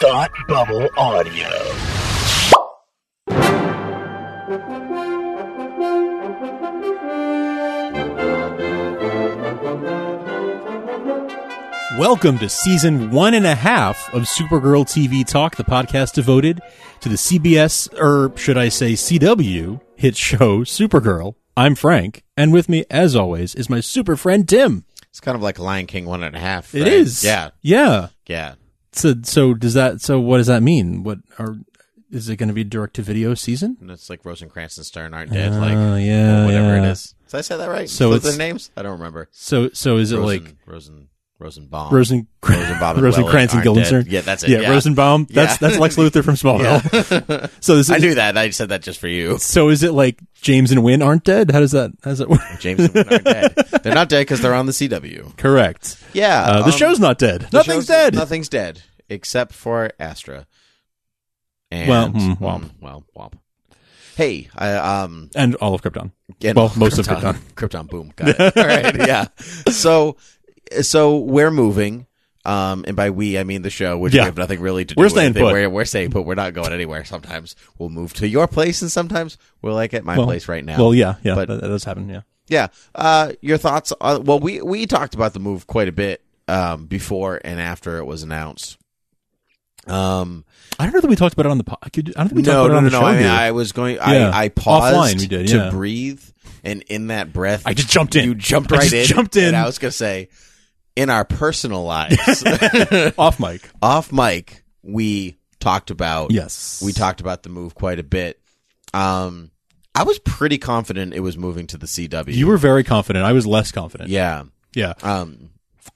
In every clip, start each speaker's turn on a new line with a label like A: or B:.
A: Thought Bubble Audio.
B: Welcome to season one and a half of Supergirl TV Talk, the podcast devoted to the CBS, or er, should I say CW, hit show Supergirl. I'm Frank, and with me, as always, is my super friend Tim.
C: It's kind of like Lion King one and a half.
B: It
C: right?
B: is,
C: Yeah.
B: yeah.
C: Yeah.
B: So, so does that? So, what does that mean? What are? Is it going to be direct to video season?
C: And it's like Rosencrantz and Stern aren't dead.
B: Oh,
C: like
B: yeah,
C: whatever
B: yeah.
C: it is. Did I say that right?
B: So
C: What's
B: it's-
C: their names? I don't remember.
B: So, so is it
C: Rosen,
B: like
C: Rosen Rosenbaum.
B: Rosen
C: Rosenbaum and
B: Rosencrantz and Guildenstern?
C: dead. Yeah, that's it.
B: Yeah,
C: Yeah.
B: Rosenbaum. That's
C: Yeah.
B: that's Lex Luthor from Smallville. so this is,
C: I knew that. I said that just for you.
B: So is it like James and Winn aren't dead? How does that? How does that work?
C: James and Winn aren't dead. They're not dead because they're on the CW.
B: Correct.
C: Yeah.
B: Uh, the
C: um,
B: show's not dead. Nothing's dead.
C: Nothing's dead except for Astra. And
B: Well, hmm,
C: womp, well, womp. Hey, I um
B: And all of Krypton.
C: Yeah,
B: Well, most of Krypton.
C: Krypton, boom. Got it. All right, yeah. So, so we're moving, um, and by we I mean the show, which
B: Yeah.
C: we have nothing really to do.
B: We're
C: with
B: staying put.
C: We're, we're staying put. We're not going anywhere. Sometimes we'll move to your place, and sometimes we're like at my
B: Well,
C: place right now.
B: Well, yeah, yeah,
C: But-
B: that, that does happen. Yeah.
C: yeah. Uh, your thoughts? On, well, we we talked about the move quite a bit um, before and after it was announced. Um,
B: I don't know that we talked about it on the pod. I don't think we
C: no,
B: talked about
C: no,
B: it on
C: no,
B: the
C: no.
B: show
C: I mean. I was going.
B: Yeah.
C: I, I paused
B: Offline we did,
C: to
B: yeah.
C: breathe, and in that breath,
B: I just jumped in.
C: You jumped
B: I
C: right
B: just
C: in.
B: jumped in.
C: And I was going to say, in our personal lives,
B: Off mic.
C: off mic, we talked about.
B: Yes.
C: we talked about the move quite a bit. Um, I was pretty confident it was moving to the CW.
B: You were very confident. I was less confident.
C: yeah.
B: Yeah.
C: Um,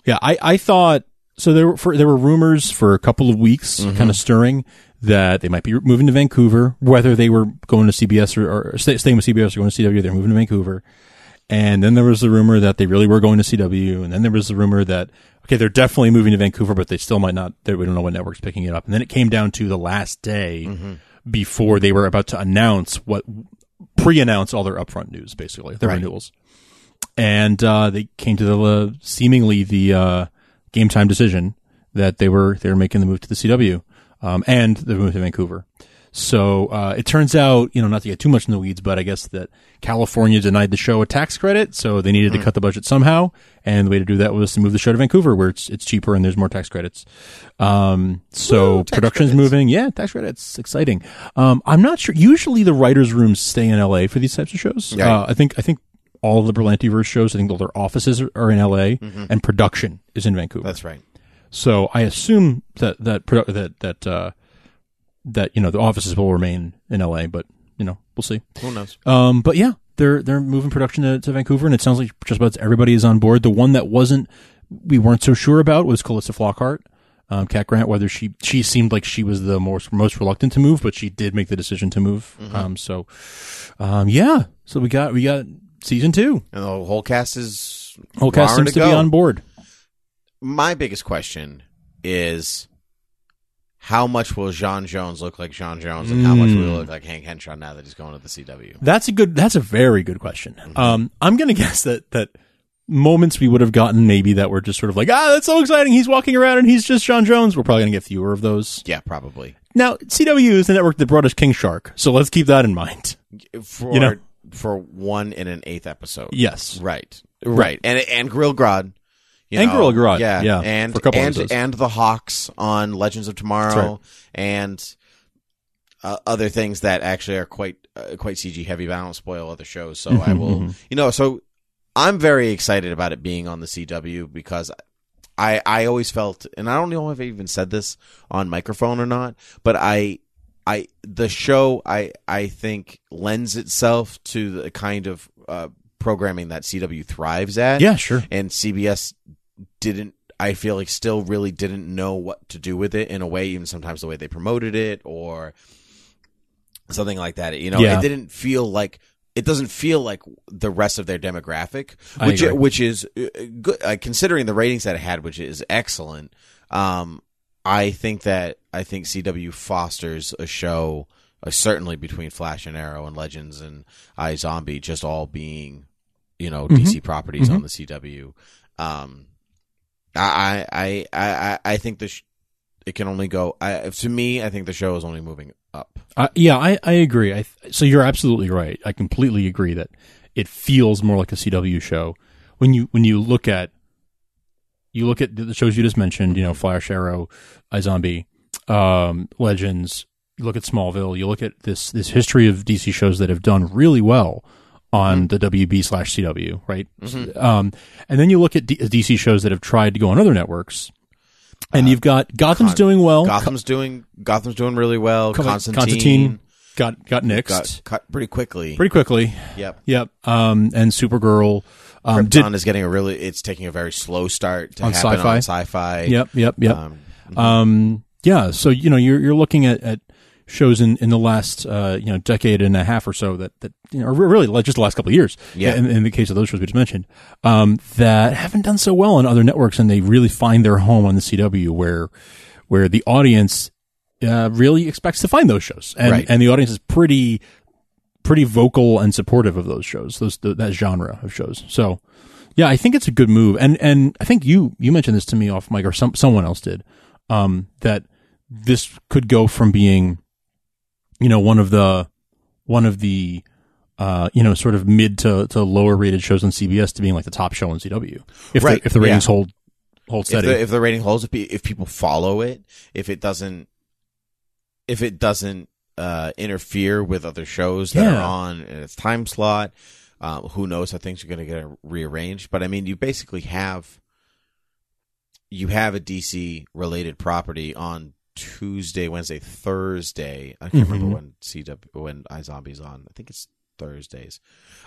B: Yeah. I, I thought so. There were for, there were rumors for a couple of weeks,
C: Mm-hmm.
B: kind of stirring that they might be moving to Vancouver. Whether they were going to CBS or, or stay, staying with CBS or going to CW, they're moving to Vancouver. And then there was the rumor that they really were going to CW. And then there was the rumor that, okay, they're definitely moving to Vancouver, but they still might not, they, we don't know what network's picking it up. And then it came down to the last day before they were about to announce what, pre-announce all their upfront news, basically, their
C: Right.
B: renewals. And, uh, they came to the, uh, seemingly the, uh, game time decision that they were, they were making the move to the CW, um, and the move to Vancouver. So uh, it turns out, you know, not to get too much in the weeds, but I guess that California denied the show a tax credit, so they needed to cut the budget somehow, and the way to do that was to move the show to Vancouver, where it's it's cheaper and there's more tax credits. Um, so
C: tax
B: production's
C: credits.
B: moving, yeah, tax credits, exciting. Um, I'm not sure. Usually the writers' rooms stay in LA for these types of shows.
C: Right.
B: Uh, I think I think all of the Berlantiverse shows, I think all their offices are- are in LA, and production is in Vancouver.
C: that's right.
B: So I assume that that produ- that that uh, that you know the offices will remain in LA, but you know we'll see.
C: Who knows?
B: Um, but yeah, they're they're moving production to, to Vancouver, and it sounds like just about everybody is on board. The one that wasn't, we weren't so sure about was Calista Flockhart, um, Cat Grant. Whether she she seemed like she was the most most reluctant to move, but she did make the decision to move. Um, so, um, yeah, so we got we got season two.
C: And the whole cast is
B: Whole cast seems to,
C: go.
B: be on board.
C: my biggest question is how much will J'onn J'onzz look like J'onn J'onzz and how much will he look like Hank Henshaw now that he's going to the CW?
B: That's a good. That's a very good question.
C: Mm-hmm.
B: Um, I'm gonna guess that that moments we would have gotten maybe that were just sort of like ah that's so exciting he's walking around and he's just J'onn J'onzz. We're probably gonna get fewer of those.
C: Yeah, probably.
B: Now CW is the network that brought us King Shark, so let's keep that in mind.
C: For
B: You know?
C: for one in an eighth episode.
B: Yes.
C: Right. Right. And and Grill Grod. You
B: And
C: know,
B: Gorilla Grodd,
C: Yeah.
B: yeah,
C: And
B: for a couple
C: and, and the Hawks on Legends of Tomorrow
B: right.
C: and uh, other things that actually are quite uh, quite CG heavy. But I don't spoil other shows, so
B: Mm-hmm,
C: I will. You know, so I'm very excited about it being on the CW because I I always felt, and I don't know if I even said this on microphone or not, but I I the show I I think lends itself to the kind of uh, programming that CW thrives at.
B: Yeah, sure.
C: and CBS didn't. I feel like still really didn't know what to do with it in a way, even sometimes the way they promoted it or something like that. You know,
B: Yeah.
C: it didn't feel like it doesn't feel like the rest of their demographic, which which is uh, good uh, considering the ratings that it had, which is excellent. Um, I think that I think CW fosters a show, uh, certainly between Flash and Arrow and Legends and iZombie, just all being, you know,
B: Mm-hmm.
C: DC properties on the CW. Um, I I I I, think the sh- it can only go. I, to me, I think the show is only moving up.
B: Uh, yeah, I, I agree. I th- so you're absolutely right. I completely agree that it feels more like a CW show when you when you look at you look at the shows you just mentioned. You know, Flash, Arrow, iZombie, um, Legends. You look at Smallville. You look at this this history of DC shows that have done really well on the WB slash CW, right? Um, and then you look at D- DC shows that have tried to go on other networks, and you've got Gotham's
C: Con-
B: doing well.
C: Gotham's doing Gotham's doing really well.
B: Co-
C: Constantine,
B: Constantine got got nixed
C: got cut pretty quickly.
B: pretty quickly.
C: yep.
B: Yep. Um, and Supergirl. Um,
C: Krypton
B: did,
C: is getting a really. It's taking a very slow start to
B: On
C: happen
B: Syfy?
C: on Syfy.
B: yep. Yep. Yep.
C: Um,
B: Um, yeah. So you know you're you're looking at, at shows in, in the last uh, you know decade and a half or so that that you know or really like just the last couple of years.
C: Yeah.
B: In, in the case of those shows we just mentioned, um, that haven't done so well on other networks, and they really find their home on the CW where where the audience uh, really expects to find those shows, and
C: Right.
B: and the audience is pretty pretty vocal and supportive of those shows, those th that genre of shows. So. Yeah, I think it's a good move, and and I think you you mentioned this to me off mic, or some someone else did, um, that this could go from being, you know, one of the one of the uh, you know, sort of mid to, to lower rated shows on CBS to being like the top show on CW. If
C: Right,
B: the, if the ratings
C: yeah.
B: hold hold
C: if
B: steady.
C: the, if the rating holds, if, if people follow it, if it doesn't, if it doesn't uh, interfere with other shows that
B: Yeah.
C: are on in its time slot, uh, who knows how things are going to get rearranged? But I mean, you basically have you have a DC related property on Tuesday, Wednesday, Thursday. I can't
B: Mhm.
C: remember when CW when iZombie's on. I think it's Thursdays.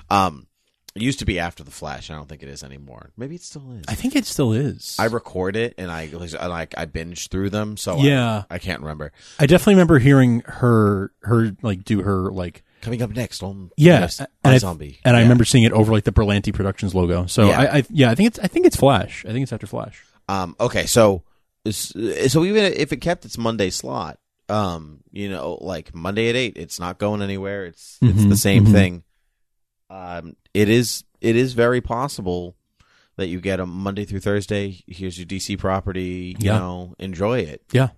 C: Um, it used to be after the Flash. I don't think it is anymore. Maybe it still is.
B: I think it still is.
C: I record it and I I like I binge through them, so
B: Yeah.
C: I, can't remember.
B: I definitely remember hearing her her like do her like
C: Coming up next on
B: Yeah,
C: yes,
B: and I-
C: zombie,
B: and I remember seeing it over like the Berlanti Productions logo. So
C: Yeah.
B: I, I yeah I think it's I think it's Flash. I think it's after Flash.
C: Um, okay, so so even if it kept its Monday slot, um, you know, like Monday at eight, it's not going anywhere. It's it's
B: Mhm,
C: the same
B: mhm.
C: thing. Um, it is it is very possible that you get a Monday through Thursday. Here's your DC property. You
B: Yeah.
C: know, enjoy it.
B: Yeah.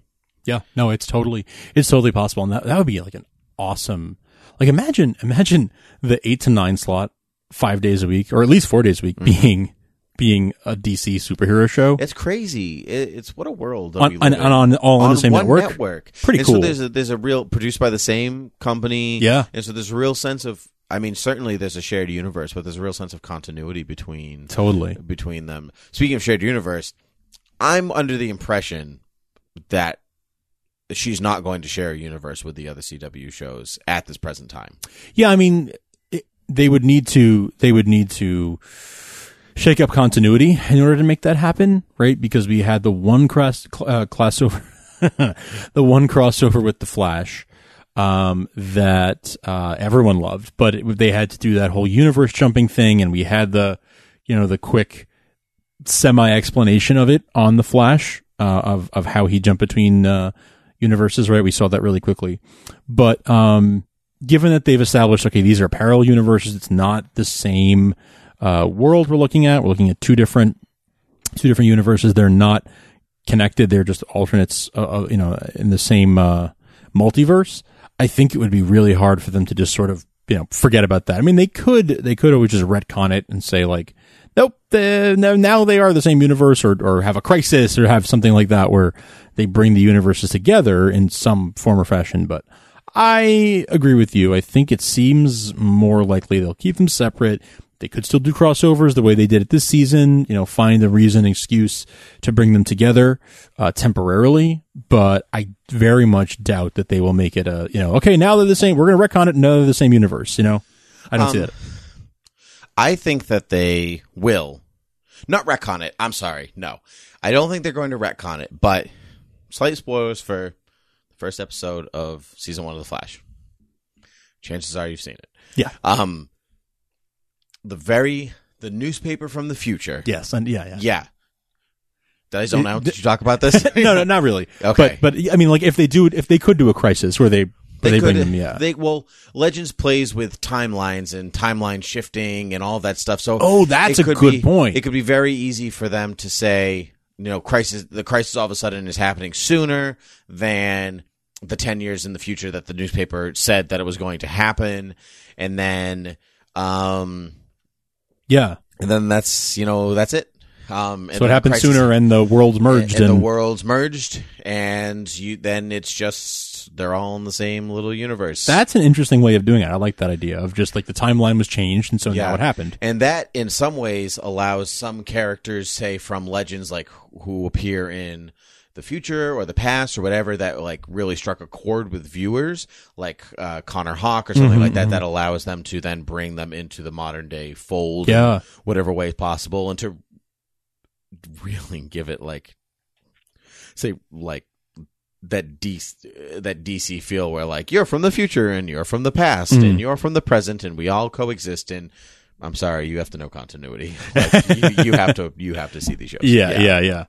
B: Yeah. No, it's totally it's totally possible. And that that would be like an awesome like imagine imagine the eight to nine slot five days a week, or at least four days a week being being a DC superhero show.
C: It's crazy. It, it's what a world that
B: On, on,
C: live
B: on, on all on, the same
C: one
B: network. Pretty
C: and
B: cool.
C: So there's a there's a real produced by the same company.
B: Yeah.
C: And so there's a real sense of I mean, certainly there's a shared universe, but there's a real sense of continuity between
B: Totally.
C: between them. Speaking of shared universe, I'm under the impression that she's not going to share a universe with the other CW shows at this present time.
B: Yeah, I mean, it, they would need to they would need to shake up continuity in order to make that happen, right? Because we had the one cross uh, crossover, the one crossover with the Flash um, that uh, everyone loved, but it, they had to do that whole universe jumping thing, and we had the you know the quick semi explanation of it on the Flash uh, of of how he jumped between uh, universes. Right, we saw that really quickly, but um, given that they've established, okay, these are parallel universes, it's not the same uh, world we're looking at. We're looking at two different two different universes. They're not connected. They're just alternates, uh, uh, you know, in the same uh, multiverse. I think it would be really hard for them to just sort of you know forget about that. I mean, they could they could always just retcon it and say like, nope, now they are the same universe, or or have a crisis, or have something like that where they bring the universes together in some form or fashion. But I agree with you. I think it seems more likely they'll keep them separate. They could still do crossovers the way they did it this season, you know, find a reason, excuse to bring them together uh, temporarily. But I very much doubt that they will make it a, you know, okay, now they're the same. We're going to retcon it. No, they're the same universe. You know, I don't see
C: Um,
B: that.
C: I think that they will not retcon it. I'm sorry. No, I don't think they're going to retcon it. But slight spoilers for the first episode of season one of The Flash. Chances are you've seen it.
B: Yeah.
C: Um, the very the newspaper from the future.
B: Yes. And yeah, yeah.
C: Yeah. Did I zone out? Did you talk about this?
B: no, no, not really.
C: Okay.
B: But, but I mean, like if they do if they could do a crisis where they, they, bring
C: could-
B: them, yeah.
C: They well, Legends plays with timelines and timeline shifting and all that stuff. So
B: Oh, that's a good
C: be-
B: point.
C: It could be very easy for them to say, you know, crisis, the crisis all of a sudden is happening sooner than the 10 years in the future that the newspaper said that it was going to happen. And then, um,
B: Yeah.
C: and then that's, you know, that's it. Um, and
B: So it happened
C: crisis-
B: sooner, and the worlds merged,
C: and,
B: and,
C: the worlds merged, and you then it's just they're all in the same little universe.
B: that's an interesting way of doing it. I like that idea of just like the timeline was changed, and so now it happened.
C: and that in some ways allows some characters, say from legends, like who appear in the future or the past or whatever, that like really struck a chord with viewers, like uh, Connor Hawk or something
B: Mm-hmm,
C: like that. That allows them to then bring them into the modern day fold,
B: Yeah.
C: whatever way possible, and to really give it like say like that DC that DC feel where like you're from the future and you're from the past
B: Mm.
C: and you're from the present and we all coexist and I'm sorry you have to know continuity like, you, you have to you have to see these shows
B: Yeah, yeah, yeah.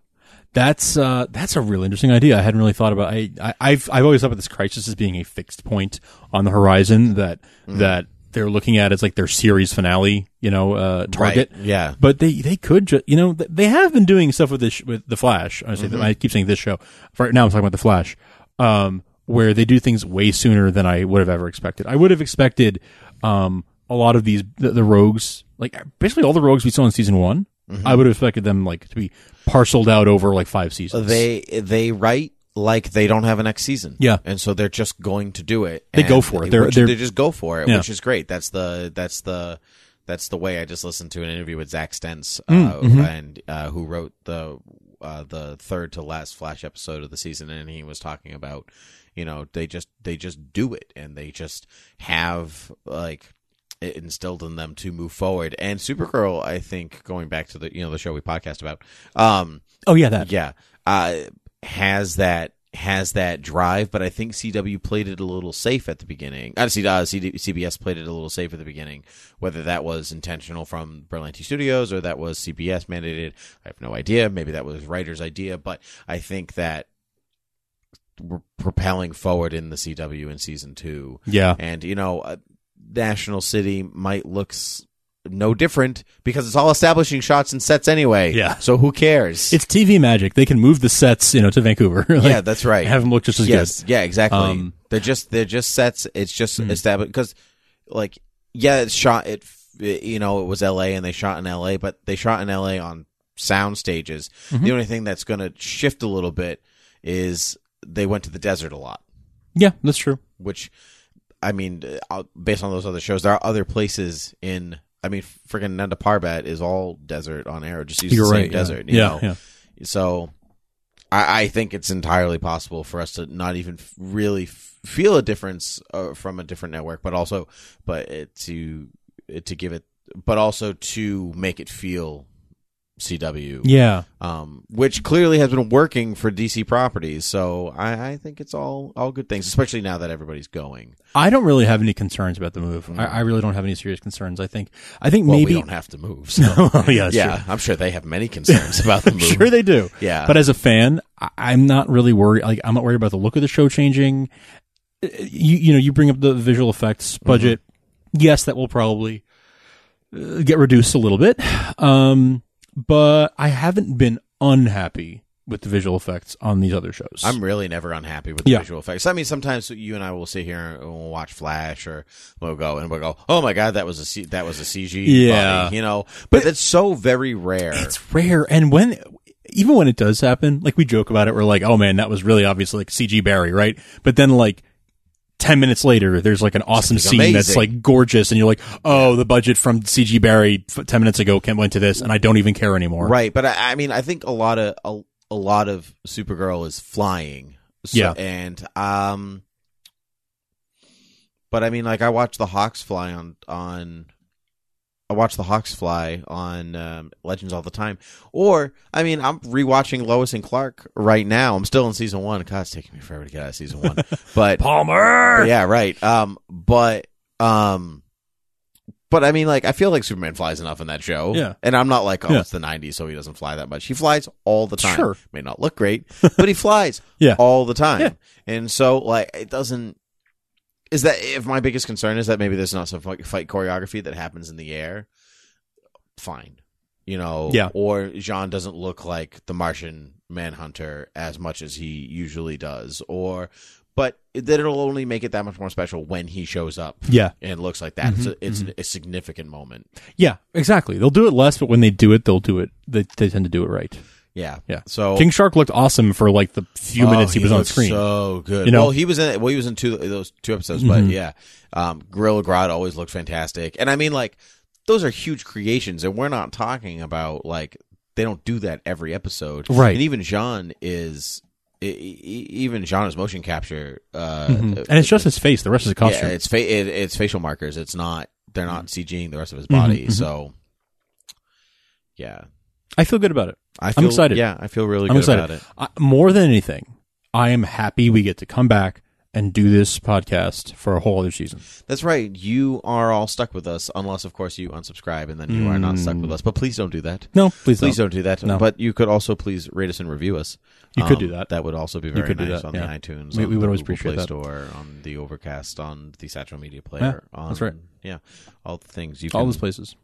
B: That's uh, that's a really interesting idea. I hadn't really thought about. I, I I've I've always thought about this crisis as being a fixed point on the horizon that
C: Mm-hmm.
B: that they're looking at as like their series finale. You know, uh, target.
C: Right. yeah
B: But they they could just you know they have been doing stuff with this sh- with the Flash. I say
C: Mm-hmm.
B: I keep saying this show. Right now I'm talking about the Flash, um, where they do things way sooner than I would have ever expected. I would have expected um, a lot of these the, the rogues, like basically all the rogues we saw in season one.
C: Mm-hmm.
B: I would have expected them like to be parceled out over like five seasons.
C: they they write like they don't have a next season
B: Yeah.
C: and so they're just going to do it
B: They go for it. They're- they're-
C: they just go for it
B: Yeah.
C: which is great that's the that's the that's the way I just listened to an interview with Zack Stentz, uh,
B: Mm, mm-hmm.
C: and uh, who wrote the uh, the third to last Flash episode of the season, and he was talking about, you know, they just they just do it, and they just have like it instilled in them to move forward. And Supergirl, I think, going back to the you know the show we podcast about, um,
B: oh yeah, that
C: yeah, uh, has that has that drive, but I think CW played it a little safe at the beginning. Uh, C- uh, CD, CBS played it a little safe at the beginning. Whether that was intentional from Berlanti Studios or that was CBS mandated, I have no idea. Maybe that was writer's idea, but I think that we're propelling forward in the CW in season two.
B: yeah.
C: And you know, uh, National City might look s- no different because it's all establishing shots and sets anyway.
B: Yeah.
C: So who cares?
B: It's TV magic. They can move the sets, you know, to Vancouver. Like,
C: yeah, that's right.
B: Have them look just as
C: yes,
B: good.
C: yeah, exactly.
B: Um,
C: they're just they're just sets. It's just
B: Hmm.
C: established because, like, yeah, it's shot. It, it you know it was L.A. and they shot in L.A. But they shot in L.A. on sound stages.
B: Mm-hmm.
C: The only thing that's going to shift a little bit is they went to the desert a lot,
B: Yeah, that's true.
C: which. I mean, uh, based on those other shows, there are other places in. I mean, freaking Nanda Parbat is all desert on Arrow. Just use
B: You're
C: the same
B: right. yeah.
C: desert. You
B: yeah,
C: know?
B: yeah.
C: So I, I think it's entirely possible for us to not even really feel a difference uh, from a different network, but also, but it, to it, to give it, but also to make it feel CW,
B: Yeah.
C: um, which clearly has been working for DC properties. So I, I think it's all all good things, especially now that everybody's going.
B: I don't really have any concerns about the move. I, I really don't have any serious concerns. I think. I think
C: Mm. Well,
B: maybe.
C: we don't have to move. So.
B: yeah, that's
C: yeah, I'm sure they have many concerns about the
B: true.
C: move.
B: Sure, they do.
C: Yeah.
B: But as a fan, I, I'm not really worried. Like, I'm not worried about the look of the show changing. You, you know, you bring up the visual effects budget. Yes, that will probably uh, get reduced a little bit. Um, but I haven't been unhappy with the visual effects on these other shows.
C: I'm really never unhappy with the
B: Yeah.
C: visual effects. I mean, sometimes you and I will sit here and we'll watch Flash, or we'll go and we'll go, "Oh my god, that was a C- that was a CG."
B: Yeah.
C: body," you know. But it's so very rare.
B: it's rare and when even when it does happen like we joke about it we're like oh man that was really obviously like cg barry right but then like 10 minutes later there's like an awesome scene that's like gorgeous and you're like oh the budget from cg barry 10 minutes ago went to this and i don't even care anymore
C: right, but I, I mean, I think a lot of a, a lot of Supergirl is flying. So,
B: Yeah.
C: and um, but I mean, like I watch the Hawks fly on on. I watch the Hawks fly on um, Legends all the time. Or, I mean, I'm rewatching Lois and Clark right now. I'm still in season one. God, it's taking me forever to get out of season one. But
B: palmer
C: yeah, right. Um, but um, but I mean, like, I feel like Superman flies enough in that show.
B: Yeah.
C: and I'm not like, oh,
B: Yeah.
C: it's the '90s, so he doesn't fly that much. He flies all the time.
B: Sure.
C: may not look great, but he flies
B: Yeah.
C: all the time.
B: Yeah.
C: and so like, it doesn't. Is that if my biggest concern is that maybe there's not some fight fight choreography that happens in the air? Fine. you know,
B: Yeah.
C: or J'onn doesn't look like the Martian Manhunter as much as he usually does, or but then it'll only make it that much more special when he shows up
B: Yeah.
C: and looks like that. It's,
B: Mm-hmm.
C: a, it's a significant moment.
B: Yeah, exactly. They'll do it less, but when they do it, they'll do it. They, they tend to do it right.
C: Yeah,
B: Yeah.
C: So
B: King Shark looked awesome for like the few
C: Oh,
B: minutes he, was on screen.
C: So good.
B: You know?
C: well, he was in. Well, he was in two those two episodes, but
B: Mhm.
C: yeah, um, Gorilla Grodd always looked fantastic, and I mean, like those are huge creations, and we're not talking about like they don't do that every episode,
B: Right.
C: And even J'onn is. Even J'onn is motion capture, uh,
B: Mhm. and it's just his face. The rest is a costume.
C: yeah, it's fa- it, it's facial markers. It's not. They're not CGing the rest of his body.
B: mhm.
C: So, yeah,
B: I feel good about it.
C: I feel,
B: excited.
C: Yeah, I feel really
B: I'm
C: good
B: excited.
C: about it.
B: I, more than anything, I am happy we get to come back and do this podcast for a whole other season.
C: That's right. You are all stuck with us, unless, of course, you unsubscribe, and then you are not stuck with us. But please don't do that.
B: No, please,
C: Please
B: don't.
C: do that.
B: No.
C: But you could also please rate us and review us.
B: You could
C: Um,
B: do that.
C: That would also be very
B: could do
C: nice
B: that,
C: on
B: yeah.
C: the iTunes.
B: We-
C: on
B: we would
C: the
B: always
C: Google
B: appreciate
C: Play
B: that.
C: Store, on the Overcast, on the Satchel Media Player. on,
B: that's right.
C: Yeah, all the things you
B: All
C: can.
B: those places.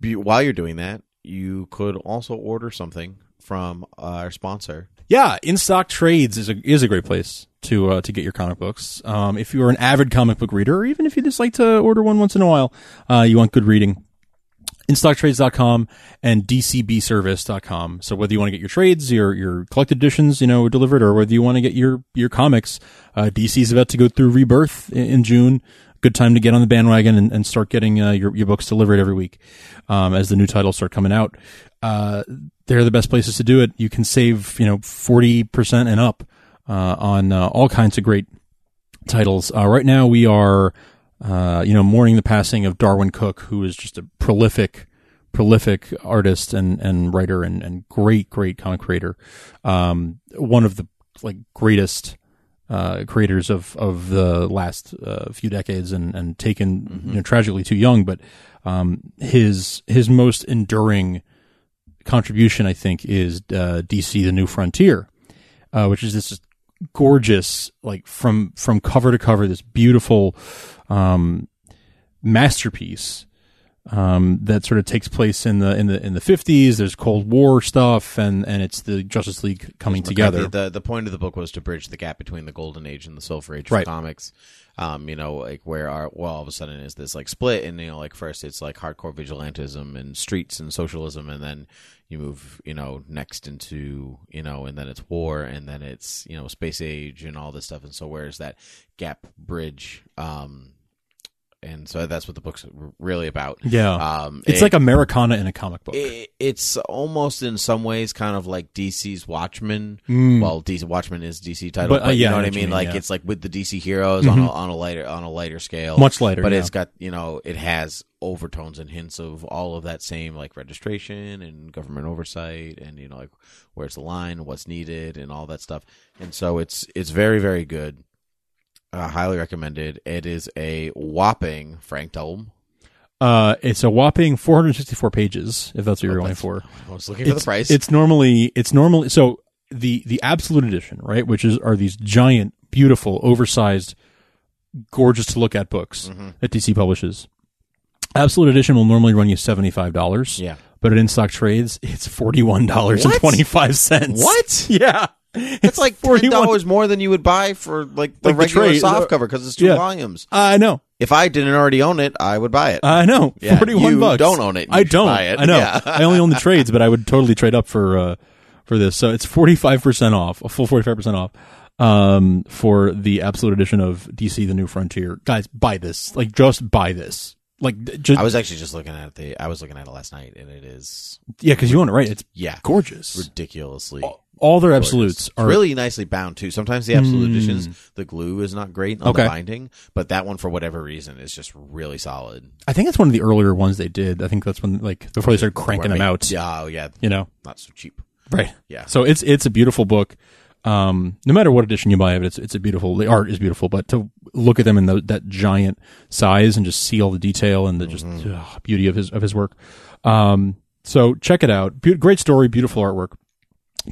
C: be- while you're doing that, you could also order something from our sponsor.
B: Yeah, InStockTrades is a is a great place to uh, to get your comic books. Um, if you are an avid comic book reader, or even if you just like to order one once in a while, uh, you want good reading. InStockTrades.com and DCBService.com. So whether you want to get your trades, your your collected editions, you know, delivered, or whether you want to get your your comics, uh, DC is about to go through rebirth in, in June. Good time to get on the bandwagon and, and start getting uh, your your books delivered every week um, as the new titles start coming out. Uh, they're the best places to do it. You can save you know forty percent and up uh, on uh, all kinds of great titles. Uh, right now, we are, uh, you know, mourning the passing of Darwyn Cooke, who is just a prolific, prolific artist and, and writer and, and great, great comic creator. Um, one of the like greatest, uh, creators of, of the last, uh, few decades and, and taken, you know, tragically too young, but, um, his, his most enduring contribution, I think, is, uh, DC, the new frontier, uh, which is this gorgeous, like from from cover to cover, this beautiful um, masterpiece um, that sort of takes place in the in the in the fifties. There's Cold War stuff, and and it's the Justice League coming together.
C: The, the point of the book was to bridge the gap between the golden age and the silver age
B: Right.
C: of comics. Um, you know, like where our well, all of a sudden is this like split, and you know, like first it's like hardcore vigilantism and streets and socialism, and then you move, you know, next into you know, and then it's war, and then it's you know, space age and all this stuff, and so where's that gap bridge? Um, and so that's what the book's really about.
B: yeah,
C: Um,
B: it's
C: it-
B: like Americana in a comic book.
C: it, it's almost in some ways kind of like DC's Watchmen.
B: Mm.
C: Well, DC Watchmen is DC title,
B: But,
C: but,
B: uh,
C: you
B: yeah,
C: know what I
B: know what you
C: mean.
B: mean,
C: Like
B: yeah. Mm-hmm.
C: it's like with the DC heroes on a, on a lighter on a lighter scale,
B: Much lighter,
C: But
B: yeah.
C: it's got you know it has overtones and hints of all of that same like registration and government oversight and you know like where's the line, what's needed, and all that stuff. And so it's it's very very good. Uh, highly recommended. It is a whopping Frank Delm.
B: Uh, it's a whopping 464 pages, if that's what you're going for.
C: I was looking for the
B: it's,
C: price.
B: It's normally it's normally so the the absolute edition, right? Which is are these giant, beautiful, oversized, gorgeous to look at books
C: Mm-hmm.
B: that DC publishes. Absolute edition will normally run you seventy five dollars.
C: Yeah.
B: but at InStockTrades, it's forty one dollars and twenty five cents.
C: What?
B: Yeah,
C: It's like ten dollars more than you would buy for like the
B: Like
C: regular
B: trade,
C: soft cover because it's two
B: yeah.
C: volumes.
B: I know.
C: If I didn't already own it, I would buy it.
B: I know.
C: Yeah,
B: Forty one
C: you
B: bucks.
C: don't own it,
B: I don't.
C: buy it.
B: I know.
C: Yeah.
B: I only own the trades, but I would totally trade up for uh, for this. So it's forty five percent off, a full forty five percent off um, for the absolute edition of DC: The New Frontier. Guys, buy this. Like, just buy this. Like, just
C: I was actually just looking at the. I was looking at it last night, and it is
B: yeah, because you own it, right? It's
C: yeah,
B: gorgeous.
C: ridiculously.
B: All their absolutes are
C: really nicely bound too. Sometimes the absolute
B: Mm.
C: editions, the glue is not great on
B: Okay.
C: the binding, but that one for whatever reason is just really solid.
B: I think that's one of the earlier ones they did. I think that's when like before they started cranking them out.
C: Yeah, oh yeah,
B: You know,
C: not so cheap.
B: right?
C: Yeah.
B: So it's it's a beautiful book. Um, no matter what edition you buy of it, it's it's a beautiful. The art is beautiful, but to look at them in the, that giant size and just see all the detail and the just ugh, beauty of his of his work. Um, so check it out. Be- great story, beautiful artwork.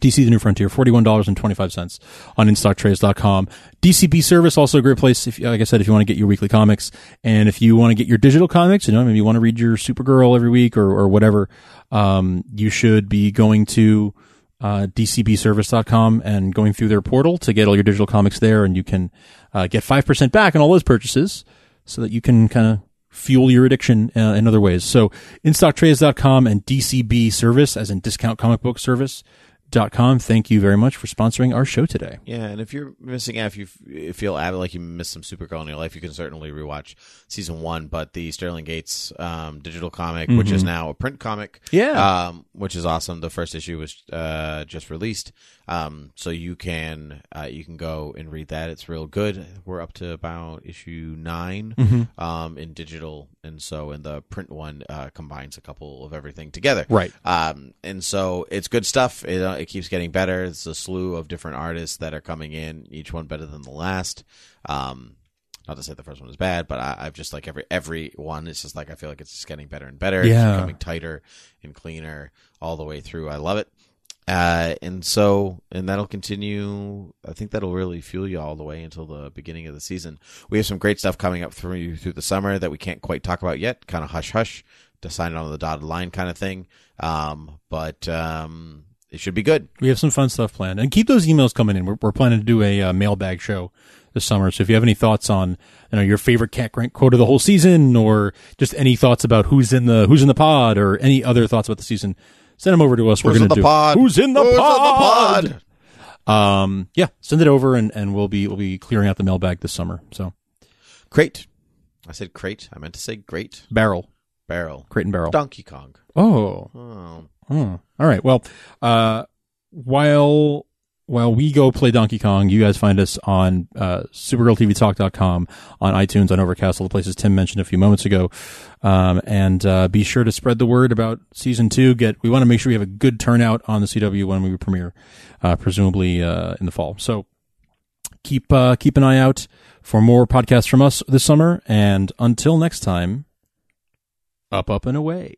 B: DC The New Frontier, $41.25 on InStockTrades.com. DCB Service, also a great place, if, like I said, if you want to get your weekly comics. And if you want to get your digital comics, you know, maybe you want to read your Supergirl every week or, or whatever, um, you should be going to uh, dcbservice.com and going through their portal to get all your digital comics there. And you can uh, get 5% back on all those purchases so that you can kind of fuel your addiction uh, in other ways. So instocktrades.com and DCB service as in discount comic book service dot com. Thank you very much for sponsoring our show today.
C: Yeah, and if you're missing out, if you feel like you missed some Supergirl in your life, you can certainly rewatch season one. But the Sterling Gates um, digital comic, which is now a print comic,
B: Yeah.
C: um, which is awesome. The first issue was uh, just released, um, so you can uh, you can go and read that. It's real good. We're up to about issue 9 um, in digital, and so in the print one uh, combines a couple of everything together.
B: Right.
C: Um, and so it's good stuff. It, uh, it keeps getting better. It's a slew of different artists that are coming in, each one better than the last. Um, not to say the first one is bad, but I, I've just like every every one. It's just like I feel like it's just getting better and better.
B: Yeah.
C: It's becoming tighter and cleaner all the way through. I love it. Uh, and so, and that'll continue. I think that'll really fuel you all the way until the beginning of the season. We have some great stuff coming up through you through the summer that we can't quite talk about yet. Kind of hush hush to sign it on the dotted line kind of thing. Um, but um, it should be good.
B: We have some fun stuff planned, and keep those emails coming in. We're, we're planning to do a uh, mailbag show this summer. So if you have any thoughts on you know your favorite Cat Grant quote of the whole season, or just any thoughts about who's in the who's in the pod, or any other thoughts about the season, send them over to us.
C: Who's
B: we're going to
C: the
B: do
C: pod?
B: Who's in the
C: Who's in the
B: pod?
C: pod?
B: Um, yeah, send it over, and, and we'll be we'll be clearing out the mailbag this summer. So
C: Crate. I said crate. I meant to say great
B: barrel,
C: barrel.
B: crate and barrel.
C: Donkey Kong.
B: Oh,
C: Oh.
B: Hmm. All right. Well, uh, while while we go play Donkey Kong, you guys find us on uh, SupergirlTVTalk.com, on iTunes, on Overcast, all the places Tim mentioned a few moments ago. Um, and uh, be sure to spread the word about season two. Get we want to make sure we have a good turnout on the CW when we premiere, uh, presumably uh, in the fall. So keep uh, keep an eye out for more podcasts from us this summer. And until next time, up, up, and away.